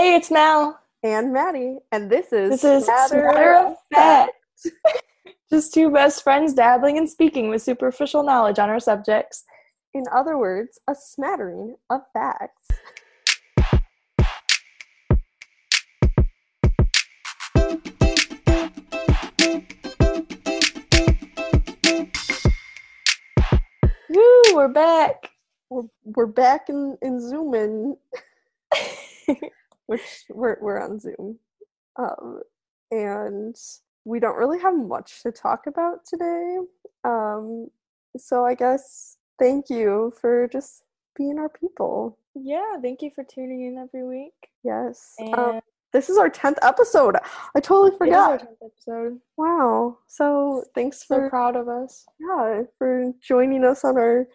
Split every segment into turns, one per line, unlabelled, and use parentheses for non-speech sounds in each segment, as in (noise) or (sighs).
Hey, it's Mal.
and Maddie, and this is
Smatter of Fact. (laughs) Just two best friends dabbling and speaking with superficial knowledge on our subjects.
In other words, a smattering of facts.
Woo, we're back.
We're, we're back in, in Zoom, and (laughs) which we're we're on Zoom, um, and we don't really have much to talk about today. Um, so I guess thank you for just being our people.
yeah, thank you for tuning in every week.
Yes.
And
Um, this is our tenth episode. I totally
it is our
forgot.
10th episode.
Wow. So thanks
So
for
proud of us.
yeah for joining us on our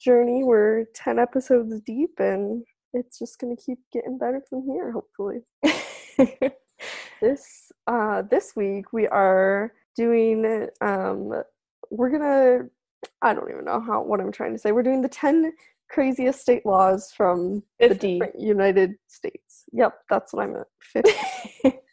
journey. We're ten episodes deep, and it's just gonna keep getting better from here. Hopefully. (laughs) This uh this week we are doing um we're gonna I don't even know how what I'm trying to say. We're doing the ten craziest state laws from the
50.
different (laughs) United States. Yep, that's what I meant.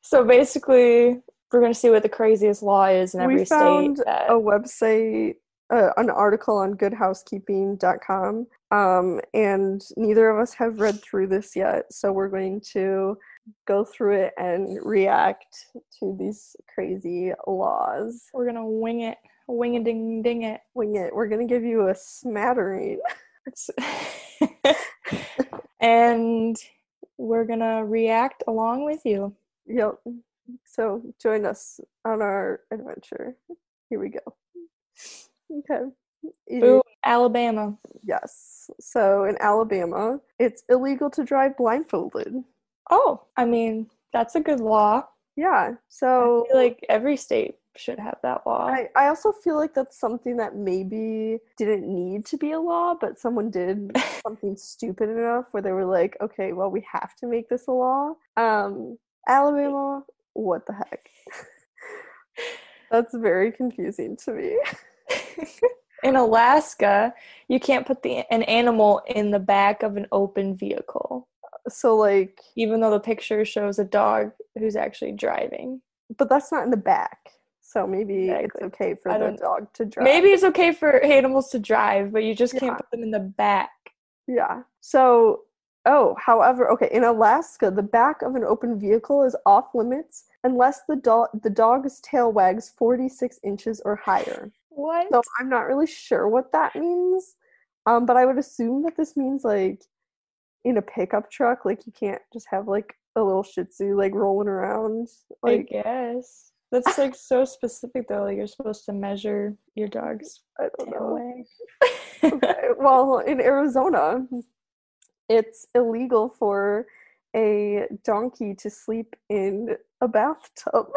So basically, we're going to see what the craziest law is in every
we found
state. that-
a website uh, an article on goodhousekeeping.com um, and neither of us have read through this yet so we're going to go through it and react to these crazy laws
we're going to wing it. Wing a ding ding it.
wing it we're going to give you a smattering (laughs)
and we're going to react along with you.
yep so join us on our adventure here we go okay
Boom, Alabama.
yes so in alabama it's illegal to drive blindfolded
Oh, I mean, that's a good law.
Yeah.
I
So
feel like every state should have that law.
I, I also feel like that's something that maybe didn't need to be a law, but someone did (laughs) something stupid enough where they were like, okay, well, we have to make this a law. Um, Alabama, what the heck? (laughs) that's very confusing to me. (laughs)
in Alaska, you can't put the an animal in the back of an open vehicle,
So, like,
even though the picture shows a dog who's actually driving.
but that's not in the back. So maybe it's okay for
I
the dog to drive.
Maybe it's okay for animals to drive, but you just can't put them in the back.
Yeah. So, oh, however, okay, in Alaska, the back of an open vehicle is off limits unless the dog the dog's tail wags 46 inches or higher.
What?
So, I'm not really sure what that means. Um, but I would assume that this means like in a pickup truck, like you can't just have like a little Shih Tzu like rolling around.
I guess. That's like so specific though. Like you're supposed to measure your dog's
I don't know. okay. (laughs) Well, in Arizona, it's illegal for a donkey to sleep in a bathtub. (laughs)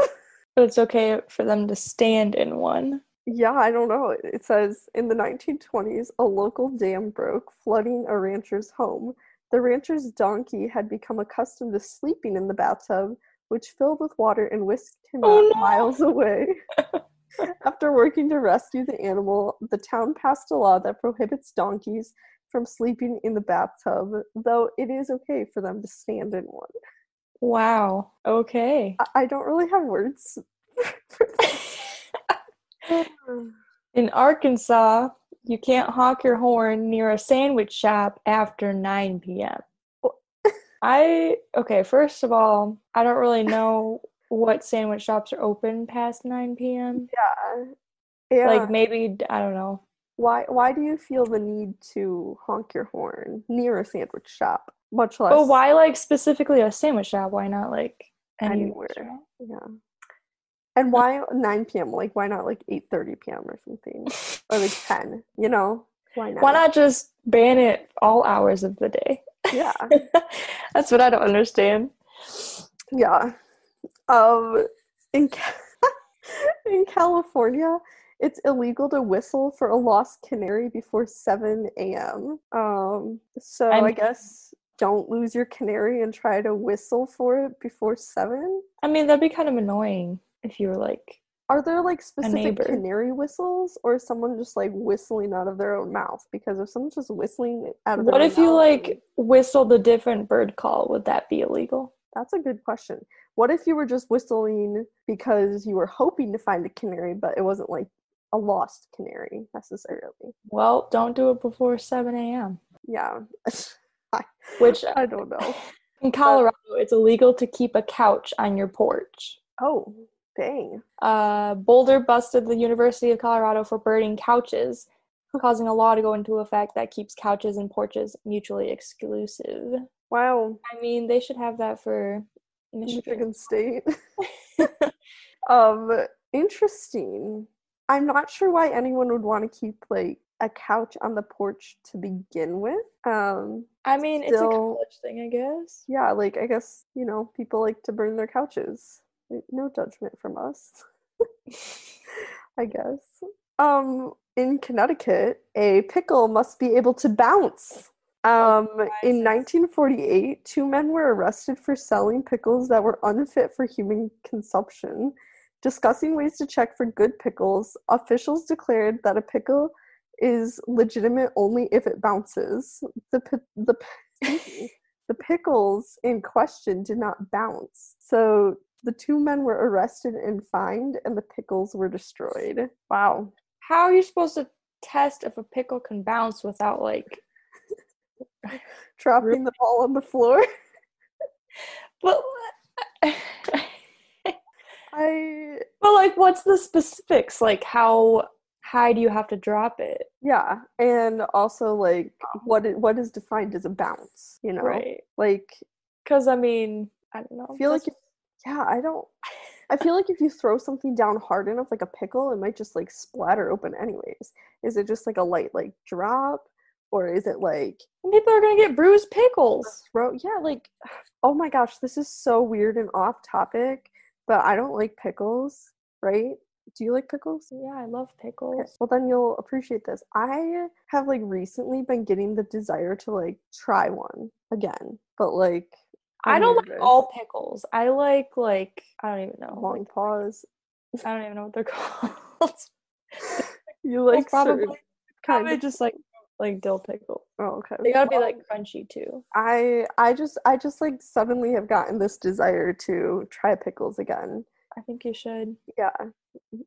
But it's okay for them to stand in one.
Yeah, I don't know. It says in the 1920s, a local dam broke, flooding a rancher's home. The rancher's donkey had become accustomed to sleeping in the bathtub, which filled with water and whisked him
Oh,
out
no.
miles away. (laughs) (laughs) After working to rescue the animal, the town passed a law that prohibits donkeys from sleeping in the bathtub, though it is okay for them to stand in one.
Wow. Okay.
I, I don't really have words. (laughs)
In Arkansas, you can't honk your horn near a sandwich shop after 9 p.m. I, okay, first of all, I don't really know what sandwich shops are open past 9 p.m.
yeah. Yeah.
Like maybe, I don't know.
why why do you feel the need to honk your horn near a sandwich shop? Much less
But why like specifically a sandwich shop? Why not like any
anywhere. Yeah. And why 9 p.m.? Like why not like 8:30 p.m. or something? Or like (laughs) 10, you know? Why not?
Why not just ban it all hours of the day?
Yeah. (laughs)
That's what I don't understand.
Yeah. Um in Ca- (laughs) in California, it's illegal to whistle for a lost canary before 7 a.m. Um so
I
I guess don't lose your canary and try to whistle for it before 7.
I mean, that'd be kind of annoying if you were like
Are there like specific canary whistles or someone just like whistling out of their own mouth? Because if someone's just whistling out of their own mouth.
What if you like whistled a different bird call? Would that be illegal?
That's a good question. What if you were just whistling because you were hoping to find a canary, but it wasn't like a lost canary necessarily?
Well, don't do it before 7 a.m.
Yeah. (laughs)
Which
I don't know. (laughs)
in Colorado, it's illegal to keep a couch on your porch.
Oh, dang.
Uh, Boulder busted the University of Colorado for burning couches, causing a law to go into effect that keeps couches and porches mutually exclusive.
Wow.
I mean, they should have that for Michigan.
Michigan State. (laughs) (laughs) um, interesting. I'm not sure why anyone would want to keep like a couch on the porch to begin with. Um,
I mean, it's a
Still-
college thing, I guess.
yeah, like I guess, you know, people like to burn their couches. No judgment from us. (laughs) I guess. Um, in Connecticut, a pickle must be able to bounce. Um, in 1948, two men were arrested for selling pickles that were unfit for human consumption. Discussing ways to check for good pickles, officials declared that a pickle is legitimate only if it bounces. The pi- the pi- (laughs) the pickles in question did not bounce. So the two men were arrested and fined and the pickles were destroyed. Wow.
How are you supposed to test if a pickle can bounce without like? (laughs)
Dropping the ball on the floor. (laughs)
But
I (laughs)
but like, what's the specifics? Like, how high do you have to drop it?
yeah, and also like what what is defined as a bounce, you know?
Right.
Like
Because I mean, I don't know.
I feel like if, yeah, I don't I feel like if you throw something down hard enough like a pickle, it might just like splatter open anyways. Is it just like a light like drop or is it like
people are gonna get bruised pickles.
throw yeah, like oh my gosh, this is so weird and off topic, but I don't like pickles, right? Do you like pickles?
Yeah, I love
Okay,
pickles.
well then you'll appreciate this. I have like recently been getting the desire to like try one again, but like
I don't like all pickles. I like like I don't even know.
long paws.
I don't even know what they're (laughs) called.
You like
probably
certain kind
Probably
of
just like like dill pickle.
oh, okay.
They gotta be like crunchy too.
I I just I just like suddenly have gotten this desire to try pickles again.
I think you should.
Yeah,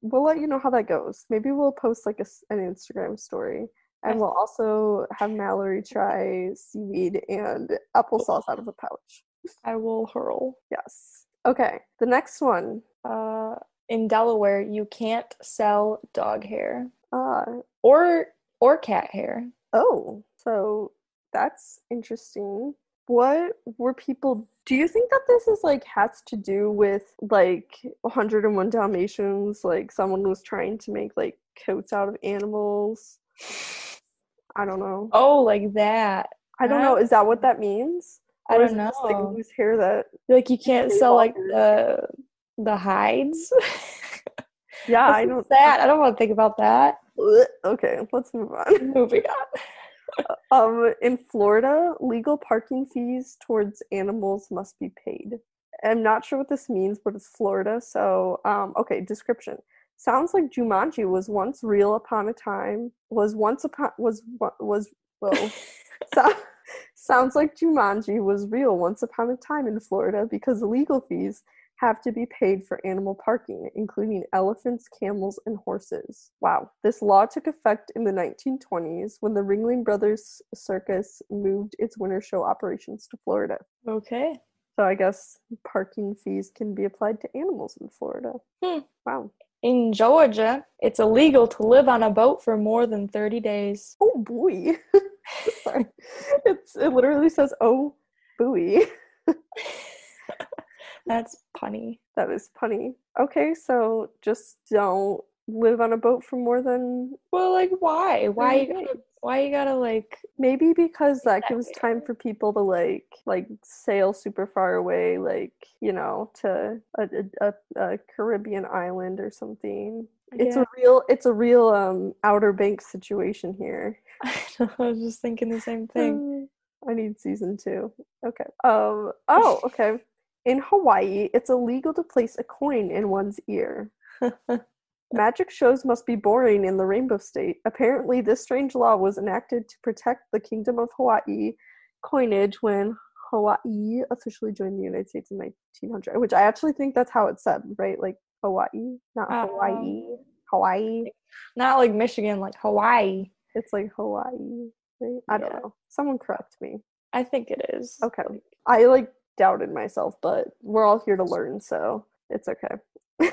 we'll let you know how that goes. Maybe we'll post like a an Instagram story, and we'll also have Mallory try seaweed and applesauce out of a pouch.
I will hurl.
Yes. Okay. The next one.
Uh, in Delaware, you can't sell dog hair
Uh
or or cat hair.
oh. So that's interesting. What were people do you think that this is like has to do with like 101 Dalmatians? Like someone was trying to make like coats out of animals? I don't know.
Oh, like that.
I don't know. Is that what that means?
I don't know.
just, like loose hair that
like you can't sell like the the hides. (laughs)
Yeah, I don't
sad. I don't want to think about that.
Okay, let's move on. (laughs)
Moving on. (laughs)
Um, in Florida, legal parking fees towards animals must be paid. I'm not sure what this means, but it's Florida. So, um, okay, description. Sounds like Jumanji was once real upon a time. Was once upon was was whoa. so, sounds like Jumanji was real once upon a time in Florida because legal fees have to be paid for animal parking, including elephants, camels, and horses. Wow. This law took effect in the 1920s when the Ringling Brothers Circus moved its winter show operations to Florida.
Okay.
So I guess parking fees can be applied to animals in Florida.
Hmm.
Wow.
In Georgia, it's illegal to live on a boat for more than 30 days.
Oh boy. (laughs) Sorry. (laughs) It's it literally says oh buoy. (laughs)
That's punny.
That is punny. Okay, so just don't live on a boat for more than
Well, like why? Why you gotta, why you gotta like
maybe because that gives time for people to like like sail super far away, like you know, to a, a, a, Caribbean island or something. It's a real it's a real um Outer Banks situation here. (laughs)
I was just thinking the same thing.
Uh, I need season two. Okay. Um. Oh. Okay. In Hawaii, it's illegal to place a coin in one's ear. (laughs) Magic shows must be boring in the Rainbow State. Apparently, this strange law was enacted to protect the Kingdom of Hawaii coinage when Hawaii officially joined the United States in 1900, which I actually think that's how it's said, right? Like Hawaii, not
Um,
Hawaii. Hawaii.
Not like Michigan, like Hawaii.
It's like Hawaii. Right? I don't
Yeah.
know. Someone correct me.
I think it is.
Okay. I like doubted myself, but we're all here to learn, so it's okay. (laughs)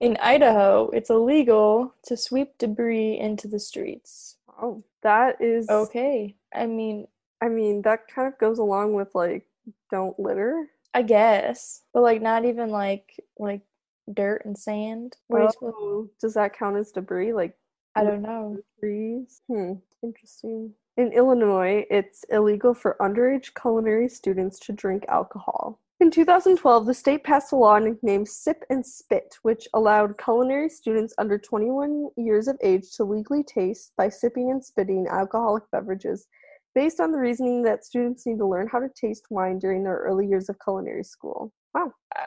In Idaho, it's illegal to sweep debris into the streets.
Oh, that is
Okay. I mean,
I mean, that kind of goes along with like don't litter.
I guess, but like not even like like dirt and sand. What
Oh, does that count as debris? Like
I don't know.
trees? Hmm, interesting. In Illinois, it's illegal for underage culinary students to drink alcohol. In 2012, the state passed a law nicknamed Sip and Spit, which allowed culinary students under 21 years of age to legally taste by sipping and spitting alcoholic beverages, based on the reasoning that students need to learn how to taste wine during their early years of culinary school. Wow. Uh,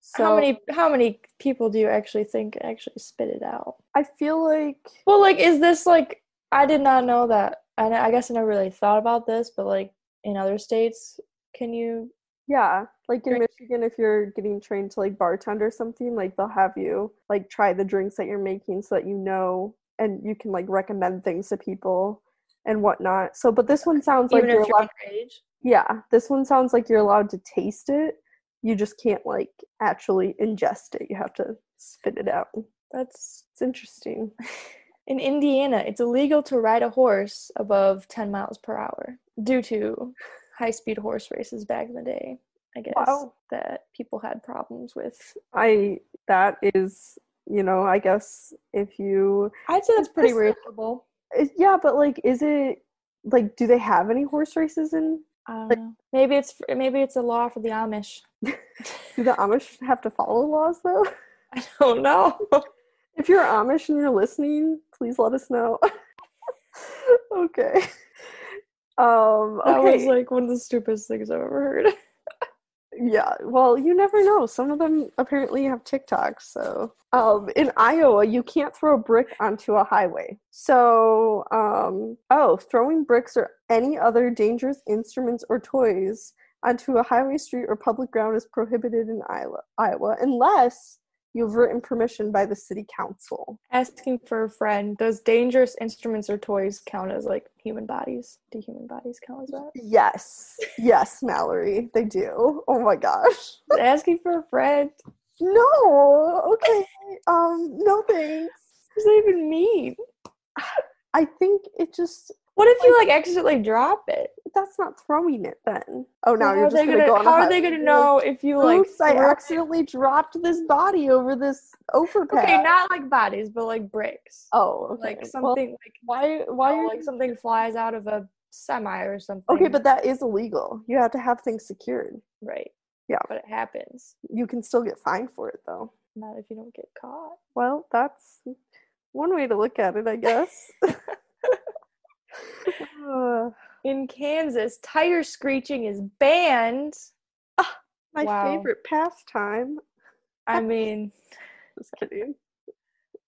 so
how many how many people do you actually think actually spit it out?
I feel like
Well, like, is this like? I did not know that. I I guess I never really thought about this, but like in other states, can you?
Yeah, like in Michigan, if you're getting trained to like bartend or something, like they'll have you like try the drinks that you're making so that you know and you can like recommend things to people and whatnot. So, but this one sounds like
Even
you're
you're
allowed.
underage.
Yeah, this one sounds like you're allowed to taste it. You just can't like actually ingest it. You have to spit it out.
That's
It's interesting. (laughs)
in Indiana. It's illegal to ride a horse above ten miles per hour due to high speed horse races back in the day. I guess
Wow.
that people had problems with.
I that is, you know, I guess if you
I'd say that's pretty reasonable.
Yeah, but like, is it like, do they have any horse races in? Like-
Maybe it's maybe it's a law for the Amish. (laughs)
Do the Amish have to follow laws though? (laughs)
I don't know.
If you're Amish and you're listening, please let us know. (laughs) okay. Um.
That
Okay.
was like one of the stupidest things I've ever heard. (laughs)
Yeah, well, you never know. Some of them apparently have TikToks. So, um, in Iowa, you can't throw a brick onto a highway. So, um, oh, throwing bricks or any other dangerous instruments or toys onto a highway, street, or public ground is prohibited in Iowa, Iowa unless you've written permission by the city council.
Asking for a friend. Does dangerous instruments or toys count as like human bodies? Do human bodies count as that?
Yes, yes, Mallory, they do. Oh my gosh.
Asking for a friend.
No, okay. Um, no thanks.
What does that even mean?
I think it just
What if you like accidentally drop it?
that's not throwing it then. Oh, now
how
you're just gonna,
gonna,
go on
how are they gonna know if you
Like, Oops, I
threw it?
accidentally dropped this body over this overpass.
Okay, not like bodies, but like bricks.
Oh, okay.
Like
Well,
something like
why? Why
oh, like something flies out of a semi or something.
Okay, but that is illegal. You have to have things secured.
right.
Yeah.
But it happens.
You can still get fined for it though.
Not if you don't get caught.
Well, that's one way to look at it, I guess. (laughs)
In Kansas, tire screeching is banned.
my
Wow.
favorite pastime.
I mean, (laughs)
Just kidding.
I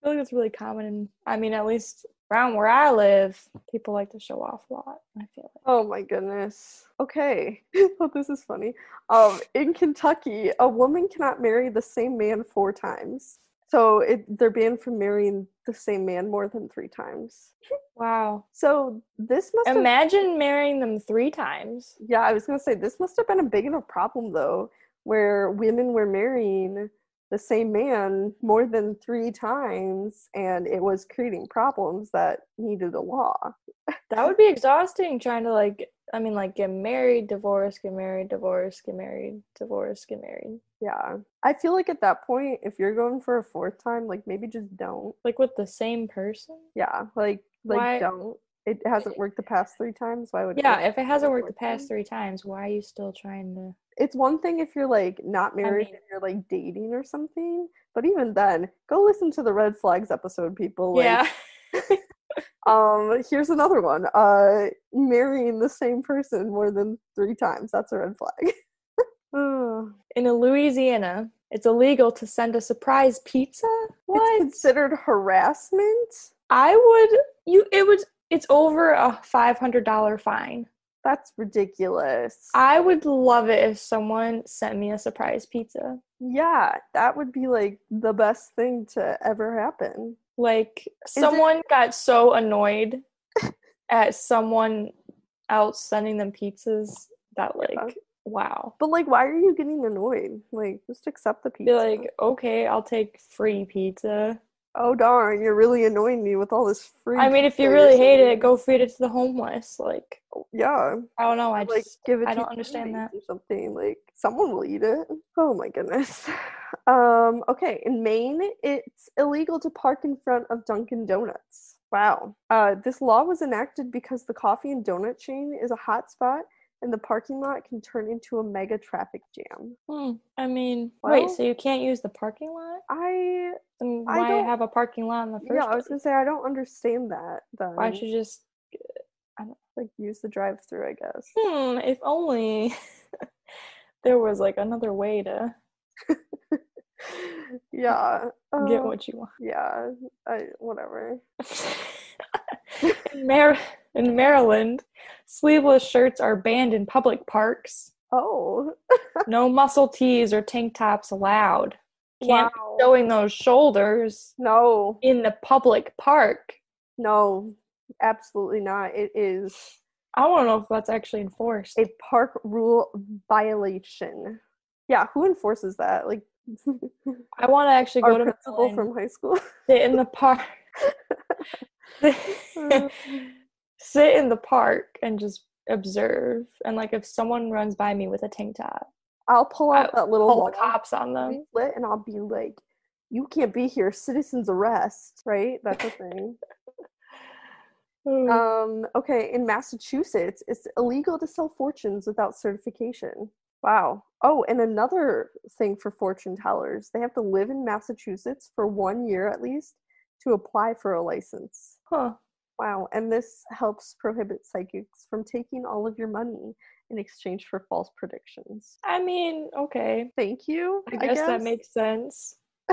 feel like it's really common. In, I mean, at least around where I live, people like to show off a lot. I feel like.
Oh my goodness. Okay. (laughs) oh, this is funny. Um, in Kentucky, a woman cannot marry the same man four times. So it, they're banned from marrying the same man more than three times.
Wow.
So this must have,
Imagine marrying them three times.
yeah, I was gonna say this must have been a big enough problem though, where women were marrying the same man more than three times, and it was creating problems that needed a law.
That would be exhausting trying to like I mean like get married, divorce, get married, divorce, get married, divorce, get married.
Yeah, I feel like at that point, if you're going for a fourth time, like maybe just don't.
Like with the same person?
Yeah, like like
Why-
don't. It hasn't worked the past three times. Why would?
Yeah,
work
if it hasn't worked the
fourth time?
past three times, why are you still trying to
It's one thing if you're like not married
mean-
and you're like dating or something, but even then, go listen to the red flags episode, people. Like,
Yeah. (laughs)
Um, here's another one. Uh, marrying the same person more than three times. That's a red flag. (laughs)
In Louisiana, it's illegal to send a surprise pizza. What?
It's considered harassment.
I would you it would it's over a five hundred dollar fine.
That's ridiculous.
I would love it if someone sent me a surprise pizza.
yeah, that would be like the best thing to ever happen.
Like
it-
someone got so annoyed (laughs) at someone else sending them pizzas that like
Yeah.
Wow.
But like, why are you getting annoyed? Like, just accept the pizza.
Be like, okay, I'll take free pizza.
oh darn, you're really annoying me with all this free.
I mean, if you really hate it, go feed it to the homeless. Like,
Yeah,
I don't know. I
like
just
give it.
I
to
don't understand that.
or something. Like someone will eat it. Oh my goodness. (laughs) Um. Okay, in Maine, it's illegal to park in front of Dunkin' Donuts. Wow. Uh, this law was enacted because the coffee and donut chain is a hot spot, and the parking lot can turn into a mega traffic jam.
Hmm. I mean, wait. So you can't use the parking lot?
I
Then
I
why
don't-
have a parking lot in the first
yeah, I was gonna say I don't understand that. Then
Why you just I don't
like use the drive-through? I guess.
hmm, if only (laughs) there was like another way to (laughs)
yeah.
get
uh,
what you want.
Yeah. I whatever. (laughs)
in, Mar- in Maryland, sleeveless shirts are banned in public parks.
Oh. (laughs)
No muscle tees or tank tops allowed. Can't
wow.
be showing those shoulders
No.
in the public park.
No. Absolutely not. It is
I want to know if that's actually enforced.
a park rule violation. Yeah. Who enforces that? Like (laughs)
I want to actually go to
principal from high school.
sit in the park, (laughs) uh, sit in the park and just observe. And like, if someone runs by me with a tank top,
I'll pull out
I-
that little
the cops on them.
and I'll be like, "You can't be here. Citizens arrest." Right? That's a thing. (sighs) Um, okay, in Massachusetts, it's illegal to sell fortunes without certification. Wow. Oh, and another thing for fortune tellers, they have to live in Massachusetts for one year at least to apply for a license.
Huh.
Wow. And this helps prohibit psychics from taking all of your money in exchange for false predictions.
I mean, okay.
Thank you.
I guess, that makes sense. (laughs)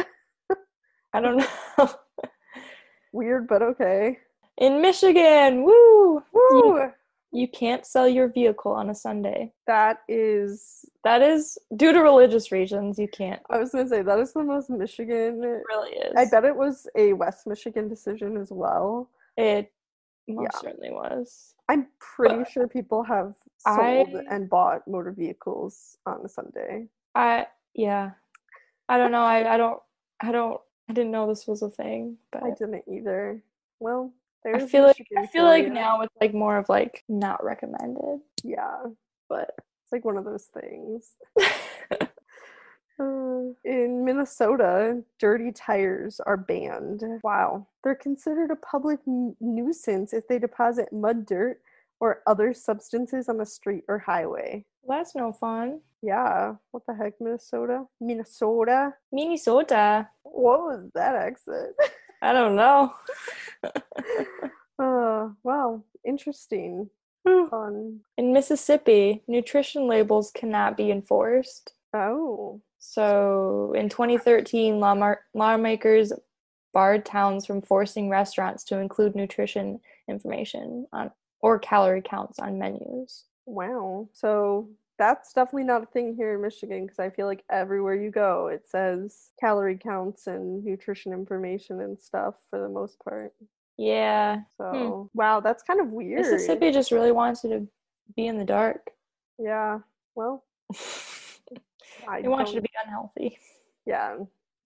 I don't know. (laughs)
weird, but okay.
In Michigan, woo! You,
Woo!
you can't sell your vehicle on a Sunday.
That is,
That is due to religious reasons. You can't.
I was going to say, that is the most Michigan
It really is.
I bet it was a West Michigan decision as well.
It most
Yeah.
certainly was.
I'm pretty
But
sure people have sold
I-
and bought motor vehicles on a Sunday.
I yeah. I don't know. I, I don't I don't I didn't know this was a thing, but
I didn't either. Well,
I feel like I feel like
ya.
now it's like more of like not recommended.
Yeah,
But
it's like one of those things. (laughs) Uh, in Minnesota, dirty tires are banned. Wow. They're considered a public n- nuisance if they deposit mud dirt or other substances on a street or highway.
that's no fun.
Yeah. What the heck, Minnesota? Minnesota?
Minnesota.
What was that accent? (laughs)
I don't know.
uh, wow. Interesting.
Hmm.
Fun.
In Mississippi, nutrition labels cannot be enforced.
Oh.
So in 2013, lawmar- lawmakers barred towns from forcing restaurants to include nutrition information on or calorie counts on menus.
Wow. So that's definitely not a thing here in Michigan because I feel like everywhere you go, it says calorie counts and nutrition information and stuff for the most part.
Yeah,
So, hmm. wow, that's kind of weird.
Mississippi just really wants you to be in the dark.
Yeah. Well, (laughs) I
they want you to be unhealthy.
Yeah,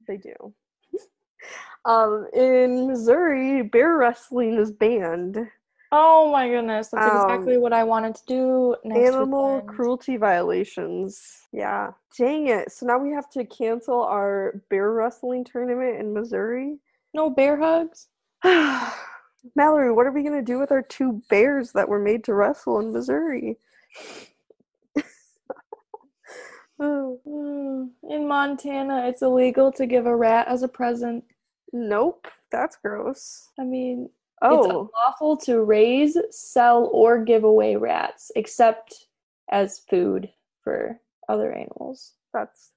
they do. (laughs) um, in Missouri, bear wrestling is banned.
Oh my goodness, that's
Um,
exactly what I wanted to do next
Animal
weekend.
cruelty violations. Yeah. Dang it. So now we have to cancel our bear wrestling tournament in Missouri.
No bear hugs. (sighs)
Mallory, what are we going to do with our two bears that were made to wrestle in Missouri? Oh,
Mm, In Montana, it's illegal to give a rat as a present.
nope, that's gross.
I mean, it's
Oh,
unlawful to raise, sell, or give away rats, except as food for other animals.
That's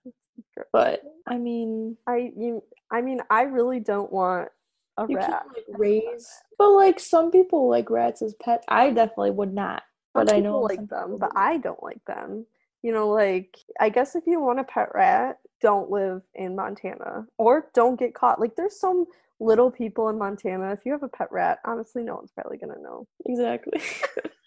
But I mean,
I you I mean I really don't want a
you
rat.
can't like raise. But like some people like rats as pets. I definitely would not.
Some
But I know
like them, but. I don't like them. You know, like I guess if you want a pet rat, don't live in Montana or don't get caught. Like there's some little people in Montana. If you have a pet rat, honestly, no one's probably gonna know.
exactly.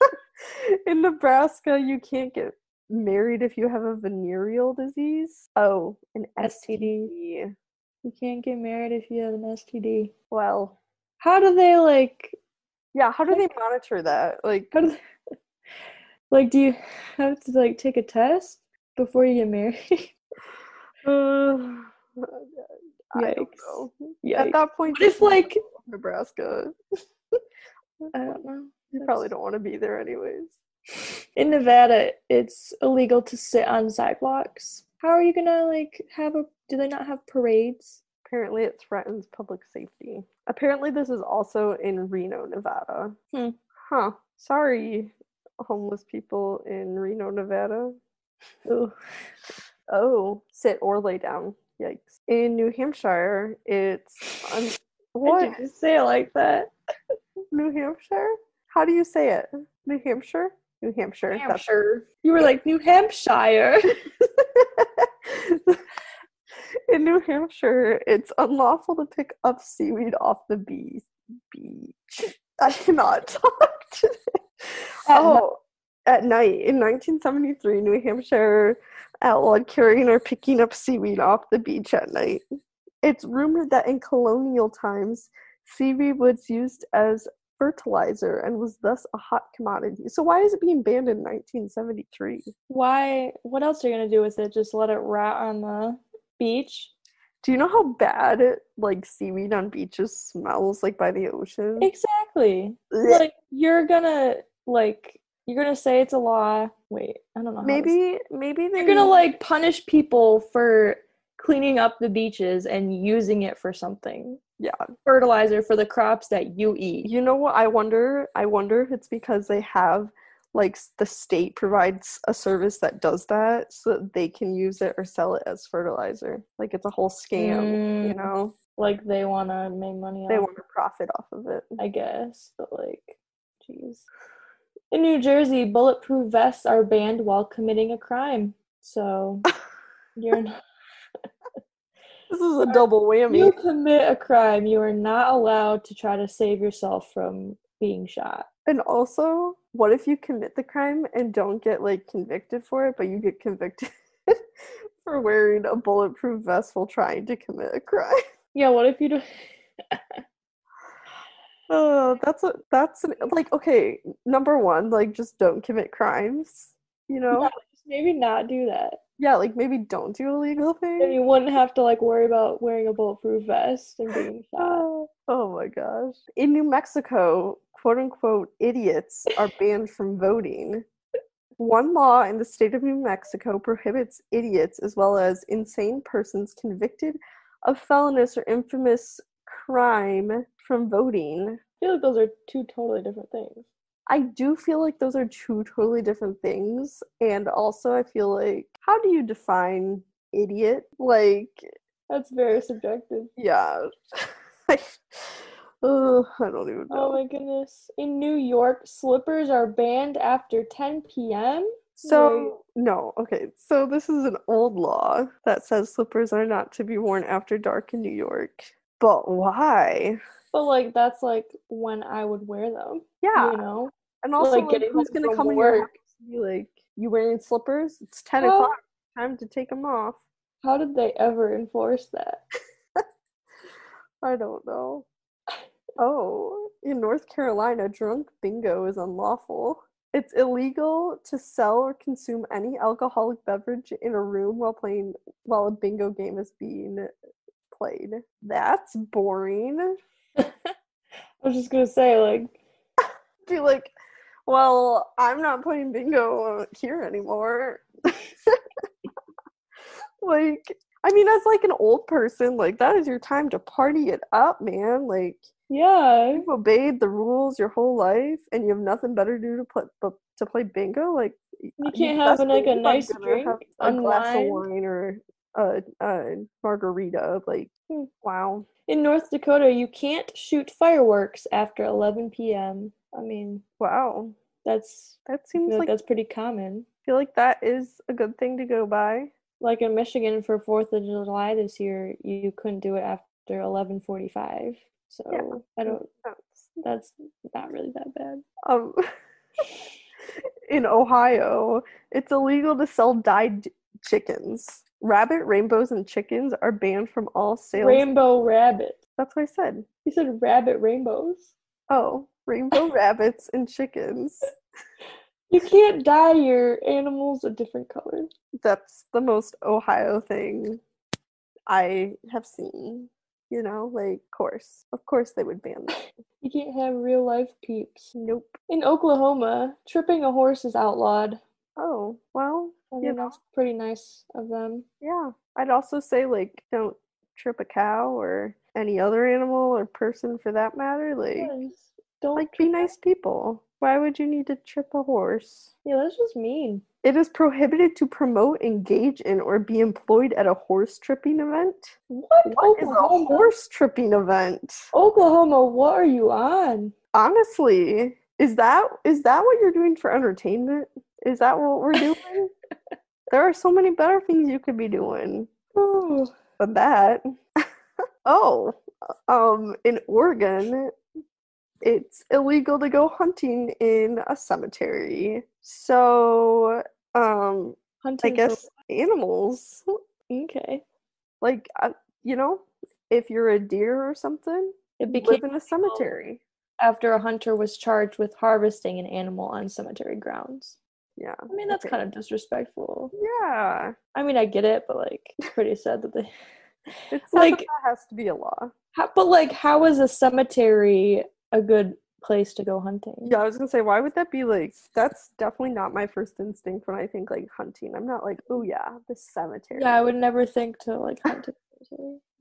(laughs)
in Nebraska, you can't get married if you have a venereal disease. Oh, an
STD.
STD.
you can't get married if you have an STD.
Well,
How do they like?
yeah. How do they monitor that? Like,
How do they, like? Do you have to like take a test before you get married?
uh, (laughs) (sighs) I don't know.
Yikes.
At that point,
What if
just
like
Nebraska?
I (laughs) don't know.
You probably don't want to be there anyways. (sighs)
In Nevada, it's illegal to sit on sidewalks. How are you gonna like have a? Do they not have parades?
Apparently, it threatens public safety. Apparently, this is also in Reno, Nevada.
Hmm.
Huh. Sorry, homeless people in Reno, Nevada. Oh, sit or lay down. Yikes. In New Hampshire, it's un- what?
you say it like that?
New Hampshire? How do you say it? New Hampshire? New Hampshire.
Hampshire. You were like New Hampshire. (laughs)
In New Hampshire, it's unlawful to pick up seaweed off the beach. I cannot (laughs) talk today. Oh, at night in 1973, New Hampshire outlawed carrying or picking up seaweed off the beach at night. It's rumored that in colonial times, seaweed was used as fertilizer and was thus a hot commodity. So why is it being banned in 1973?
Why? What else are you gonna do with it? Just let it rot on the beach?
Do you know how bad it, like seaweed on beaches smells like by the ocean?
Exactly.
Blech.
Like you're gonna like you're gonna say it's a law. Wait, I don't know. how to say-
maybe maybe they
you're gonna like punish people for cleaning up the beaches and using it for something.
yeah.
Fertilizer for the crops that you eat.
You know what I wonder? I wonder if it's because they have like the state provides a service that does that so that they can use it or sell it as fertilizer. Like it's a whole scam, you
Mm.
know?
Like they wanna make money
They
off
want to profit off of it.
I guess, but like, jeez. In New Jersey, bulletproof vests are banned while committing a crime. So (laughs) you're not, (laughs)
This is a double whammy.
you commit a crime, you are not allowed to try to save yourself from being shot.
And also, what if you commit the crime and don't get like convicted for it, but you get convicted (laughs) for wearing a bulletproof vest while trying to commit a crime?
Yeah, what if you do?
Oh, uh, that's a that's an, like okay. Number one, like just don't commit crimes. You know,
maybe not do that.
yeah, like maybe don't do illegal things.
you wouldn't have to like worry about wearing a bulletproof vest and being (laughs) ah, shot.
Oh, oh my gosh! In New Mexico, quote unquote idiots are banned from voting. One law in the state of New Mexico prohibits idiots as well as insane persons convicted of felonious or infamous crime from voting.
I feel like those are two totally different things.
I do feel like those are two totally different things. And also, I feel like, how do you define idiot? Like,
That's very subjective.
yeah. (laughs) Ugh, I don't even oh know.
Oh my goodness. In New York, slippers are banned after 10 p.m.
So, no, okay. So, this is an old law that says slippers are not to be worn after dark in New York. But why?
But like that's like when I would wear them.
Yeah.
You know?
And also,
like,
like, who's going to come in your
work.
house and be like, you wearing slippers? It's 10
Well-
o'clock. Time to take them off.
How did they ever enforce that? (laughs)
I don't know. Oh, in North Carolina, drunk bingo is unlawful. It's illegal to sell or consume any alcoholic beverage in a room while playing while a bingo game is being played. That's boring. (laughs)
I was just gonna say, like, (laughs)
Be like, well, I'm not playing bingo here anymore. (laughs) like, I mean, as like an old person, like that is your time to party it up, man. Like,
yeah.
you've obeyed the rules your whole life and you have nothing better to do to play but to play bingo like
You can't have like a nice drink,
a glass of wine or a, a margarita. Like,
Hmm.
wow.
In North Dakota, you can't shoot fireworks after 11 p.m. I mean,
Wow.
that's
That seems
like
like
that's pretty common.
I feel like that is a good thing to go by.
Like in Michigan for Fourth of July this year, you couldn't do it after 11:45. So I don't.
That's-
That's not really that bad.
Um, (laughs) in Ohio, it's illegal to sell dyed chickens. Rabbit, rainbows, and chickens are banned from all sales.
Rainbow rabbit.
That's what I said.
You said rabbit rainbows.
Oh, rainbow (laughs) rabbits and chickens.
You can't dye your animals a different color.
That's the most Ohio thing I have seen. You know, like, course. Of course they would ban that.
You can't have real life peeps.
Nope.
In Oklahoma, tripping a horse is outlawed.
Oh, well,
I
You know.
that's pretty nice of them.
yeah. I'd also say, like, don't trip a cow or any other animal or person for that matter. Like,
Yes. Don't
like be nice people. Why would you need to trip a horse?
Yeah, that's just mean.
It is prohibited to promote, engage in, or be employed at a horse tripping event.
What?
What is a horse tripping event?
Oklahoma, what are you on?
Honestly, is that is that what you're doing for entertainment? Is that what we're doing? (laughs) there are so many better things you could be doing
Ooh.
than that. (laughs) oh, um, in Oregon, it's illegal to go hunting in a cemetery. So, um, I
Hunting
guess animals,
okay.
like uh, you know, if you're a deer or something,
It became
live in a cemetery.
after a hunter was charged with harvesting an animal on cemetery grounds.
Yeah.
I mean, that's
okay.
kind of disrespectful.
Yeah.
I mean, I get it, but like, it's pretty (laughs) sad that they.
It's (laughs)
Like-
like that has to be a law.
How, but like, how is a cemetery a good place to go hunting?
Yeah, I was gonna say, why would that be like? That's definitely not my first instinct when I think like hunting. I'm not like, oh yeah, the cemetery.
Yeah, I would never think to like hunt.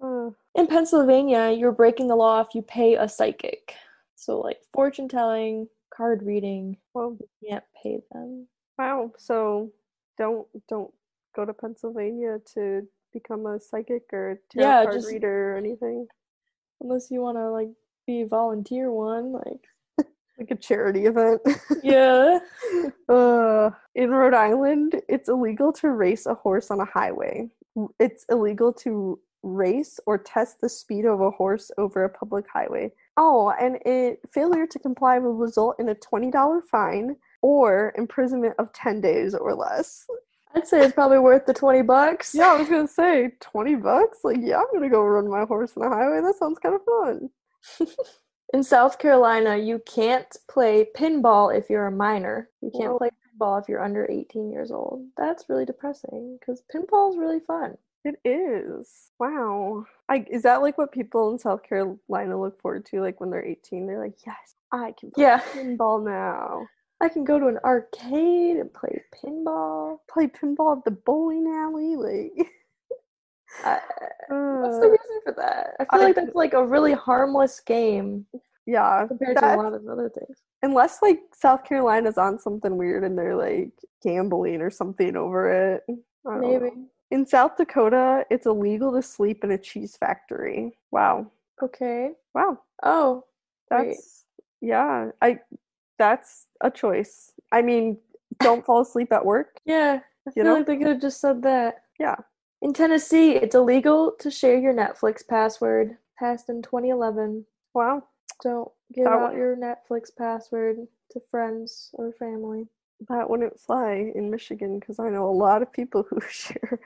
Uh,
In Pennsylvania, you're breaking the law if you pay a psychic. So like fortune telling, card reading,
well,
you can't pay them.
wow. So don't don't go to Pennsylvania to become a psychic or tarot
Yeah,
card
just-
reader or anything.
Unless you want to like be a volunteer one, like
Like a charity event.
yeah. (laughs)
Uh, in Rhode Island, it's illegal to race a horse on a highway. It's illegal to race or test the speed of a horse over a public highway. Oh, and it failure to comply will result in a $20 fine or imprisonment of 10 days or less.
I'd say it's probably worth the 20 bucks.
Yeah, I was gonna say 20 bucks. Like, yeah, I'm gonna go run my horse on the highway. That sounds kind of fun. (laughs)
In South Carolina, you can't play pinball if you're a minor. You can't
Whoa.
play pinball if you're under 18 years old. That's really depressing because pinball is really fun.
It is. Wow. I, is that like what people in South Carolina look forward to? Like when they're 18, they're like, yes, I can play
Yeah.
pinball now.
I can go to an arcade and play pinball.
Play pinball at the bowling alley. Like, (laughs)
I, what's
uh,
the reason for that? I feel
I
like that's like a really harmless game
yeah.
compared to a lot of other things.
Unless like South Carolina's on something weird and they're like gambling or something over it. Don't know.
Maybe.
In South Dakota, it's illegal to sleep in a cheese factory. Wow.
Okay.
Wow.
Oh, Wait.
That's yeah. I that's a choice. I mean, don't fall asleep at work.
yeah. I
You
feel
know?
like they could have just said that.
Yeah.
In Tennessee, it's illegal to share your Netflix password. Passed in 2011.
Wow.
Don't give
That
out
one-
your Netflix password to friends or family.
That wouldn't fly in Michigan because I know a lot of people (laughs) who share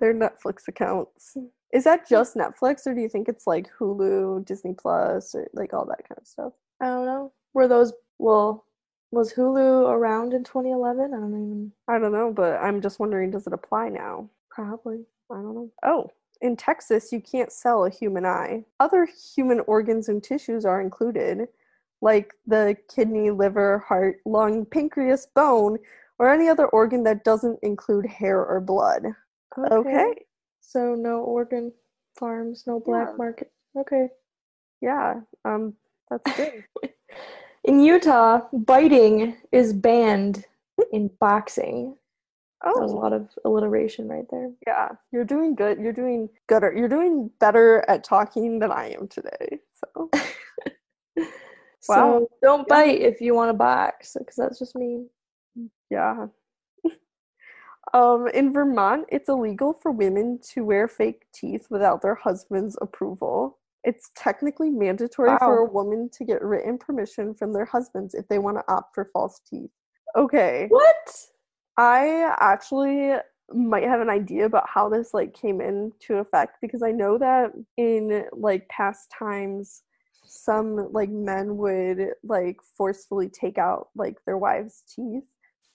their Netflix accounts. Is that hmm. just Netflix or do you think it's like Hulu, Disney Plus, or like all that kind of stuff?
I don't know. Were those well? Was Hulu around in 2011? I don't even.
I don't know, but I'm just wondering does it apply now?
Probably.
I don't know. Oh, in Texas, you can't sell a human eye. Other human organs and tissues are included, like the kidney, liver, heart, lung, pancreas, bone, or any other organ that doesn't include hair or blood. Okay.
So no organ farms, no black
Yeah.
market. Okay.
Yeah. Um, that's (laughs) good.
In Utah, biting is banned. in boxing. That was a
Oh,
lot of alliteration right there.
yeah. You're doing good. You're doing gooder. You're doing better at talking than I am today. So, (laughs) Wow.
So don't
Yeah.
bite if you want to box, because that's just mean.
yeah. (laughs) Um, in Vermont, it's illegal for women to wear fake teeth without their husband's approval. It's technically mandatory for a woman to get written permission from their husbands if they want to opt for false teeth. Okay.
What?
I actually might have an idea about how this like came into effect because I know that in like past times some like men would like forcefully take out like their wives' teeth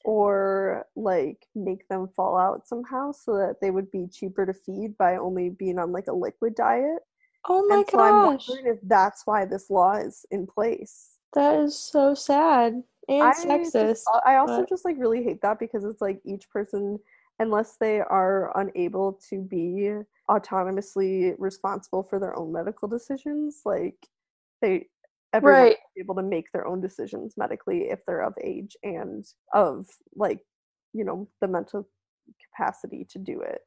or like make them fall out somehow so that they would be cheaper to feed by only being on like a liquid diet.
Oh my
and so I'm wondering if that's why this law is in place.
That is so sad and
I
sexist.
just- I also
but-
just like really hate that because it's like each person, unless they are unable to be autonomously responsible for their own medical decisions, like they everyone
Right.
be able to make their own decisions medically if they're of age and of like you know the mental capacity to do it.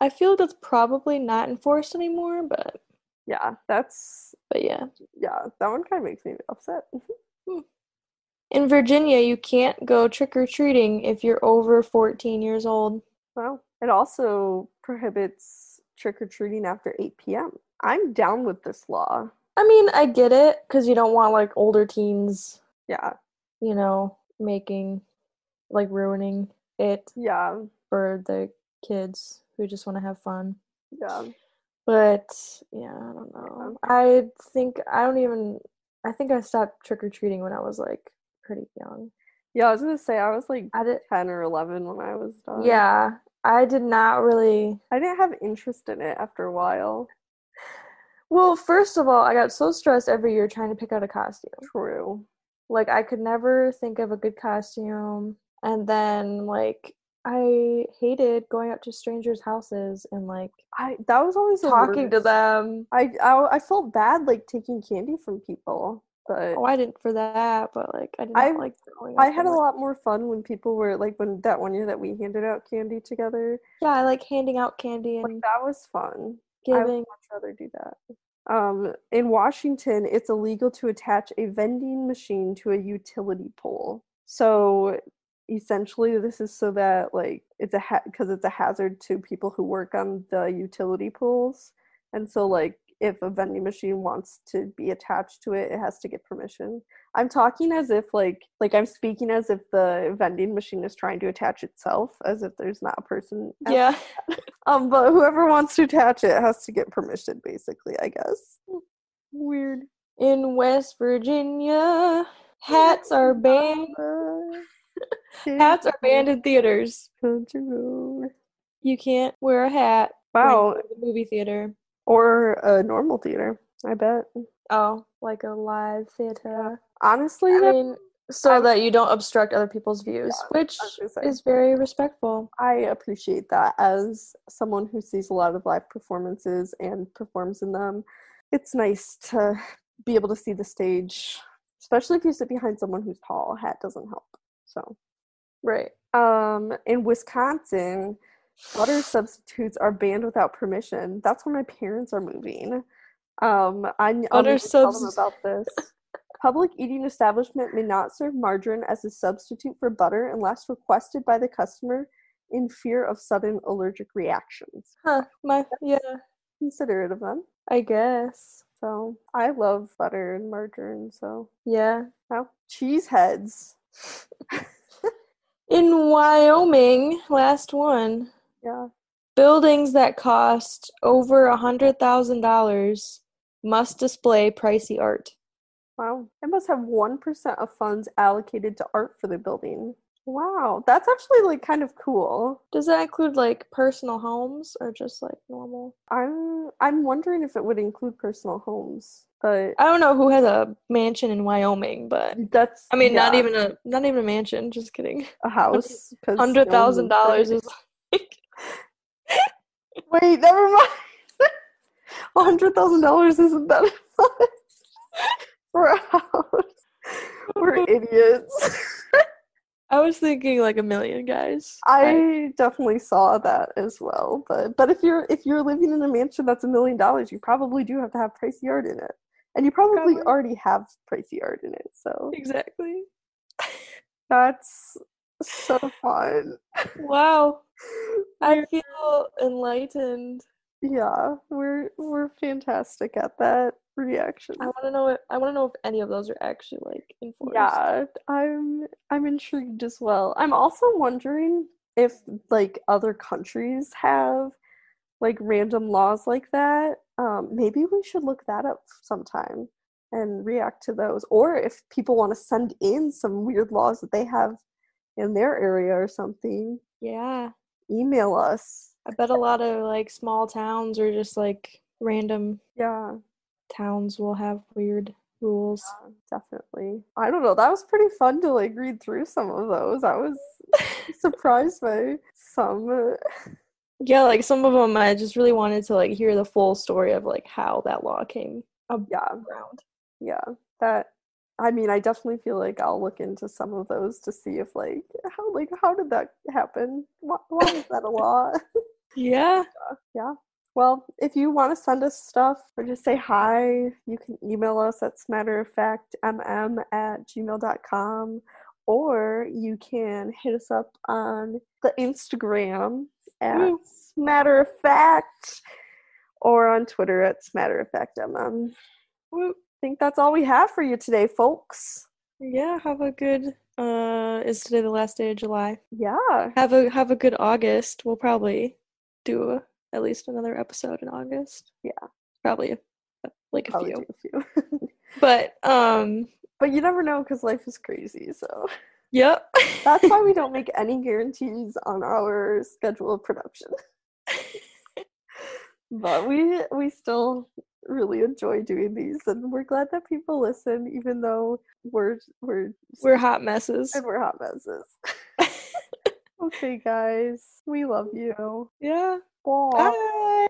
I feel that's probably not enforced anymore, but
Yeah, that's
but yeah.
yeah, that one kind of makes me upset. (laughs) Hmm.
In Virginia, you can't go trick or treating if you're over 14 years old.
Well, it also prohibits trick or treating after 8 p.m. I'm down with this law.
I mean, I get it because you don't want like older teens,
Yeah,
you know, making like ruining it
yeah,
for the kids who just want to have fun.
yeah.
But yeah, I don't know. I think I don't even. I think I stopped trick or treating when I was like pretty young.
Yeah, I was gonna say I was like
I did.
10 or 11 when I was done.
Yeah, I did not really.
I didn't have interest in it after a while.
Well, first of all, I got so stressed every year trying to pick out a costume.
True.
Like I could never think of a good costume, and then like I hated going up to strangers' houses and like
I that was always the
talking to them.
I, I I felt bad like taking candy from people, but
Oh, I didn't for that, but like I did
I-
not like.
I had a
like-
lot more fun when people were like when that one year that we handed out candy together.
Yeah, I like handing out candy
Like
and
that was fun. I would much rather do that. Um, in Washington, it's illegal to attach a vending machine to a utility pole. So essentially, this is so that like it's a because it's a hazard to people who work on the utility poles, and so like if a vending machine wants to be attached to it, it has to get permission. I'm talking as if like like I'm speaking as if the vending machine is trying to attach itself, as if there's not a person
Yeah. (laughs)
um, but whoever wants to attach it has to get permission, basically, I guess. Weird.
In West Virginia, hats are banned. (laughs) Hats are banned in theaters. You can't wear a hat
Wow.
the movie theater.
Or a normal theater, I bet.
Oh, like a live theater.
Honestly,
I
that-
mean, so
I'm-
that you don't obstruct other people's views,
Yeah,
which
I was gonna say.
is very respectful.
I appreciate that as someone who sees a lot of live performances and performs in them. It's nice to be able to see the stage, especially if you sit behind someone who's tall. A hat doesn't help. So,
Right.
Um, in Wisconsin, butter substitutes are banned without permission. That's where my parents are moving. Um, I,
Butter
need tell them
subs-
about this. Public eating establishment may not serve margarine as a substitute for butter unless requested by the customer in fear of sudden allergic reactions.
Huh. My yeah,
Considerate of them.
I guess.
So I love butter and margarine. So
Yeah.
now cheese heads. (laughs)
In Wyoming, last one.
Yeah.
Buildings that cost over a hundred thousand dollars must display pricey art.
Wow. It must have 1% of funds allocated to art for the building. Wow. That's actually like kind of cool.
Does that include like personal homes or just like normal?
I'm I'm wondering if it would include personal homes. But
I don't know who has a mansion in Wyoming, but
that's
I mean, not even a not even a mansion. Just kidding.
a house. (laughs)
Hundred thousand dollars is like
Wait, never mind. (laughs) Hundred thousand dollars isn't that much for a house. We're (laughs) idiots.
I was thinking like a million guys.
I definitely saw that as well. But but if you're if you're living in a mansion that's a million dollars, you probably do have to have pricey art in it. And you probably,
Probably.
already have pricey art in it. So
exactly.
that's so fun.
Wow. I feel enlightened.
Yeah, we're we're fantastic at that reaction.
I want to know. If, I want to know if any of those are actually like enforced.
Yeah, I'm I'm intrigued as well. I'm also wondering if like other countries have like random laws like that. Um, maybe we should look that up sometime and react to those. Or if people want to send in some weird laws that they have in their area or something,
Yeah.
email us.
I bet a lot of like small towns or just like random
Yeah,
towns will have weird rules.
definitely. I don't know. That was pretty fun to like read through some of those. I was (laughs) surprised by some.
Yeah, like some of them I just really wanted to like hear the full story of like how that law came
Yeah,
around.
yeah that i mean i definitely feel like i'll look into some of those to see if like how like how did that happen why, why is that a law (laughs)
Yeah. Yeah.
Well if you want to send us stuff or just say hi you can email us at smatteroffactmm at gmail.com or you can hit us up on the instagram at
Woo.
smatter of fact or on twitter at smatter of fact mm
Woo.
Think that's all we have for you today, folks.
Yeah, have a good uh is today the last day of July.
Yeah.
Have a have a good August. We'll probably do a, at least another episode in August.
Yeah.
Probably a, like a
Probably
few.
a few. (laughs)
But um
but you never know because life is crazy. So
yep.
that's why we (laughs) don't make any guarantees on our schedule of production. (laughs) but we we still really enjoy doing these and we're glad that people listen even though we're we're
We're hot messes.
and we're hot messes. (laughs) okay guys, we love you.
Yeah.
Bye.
Bye.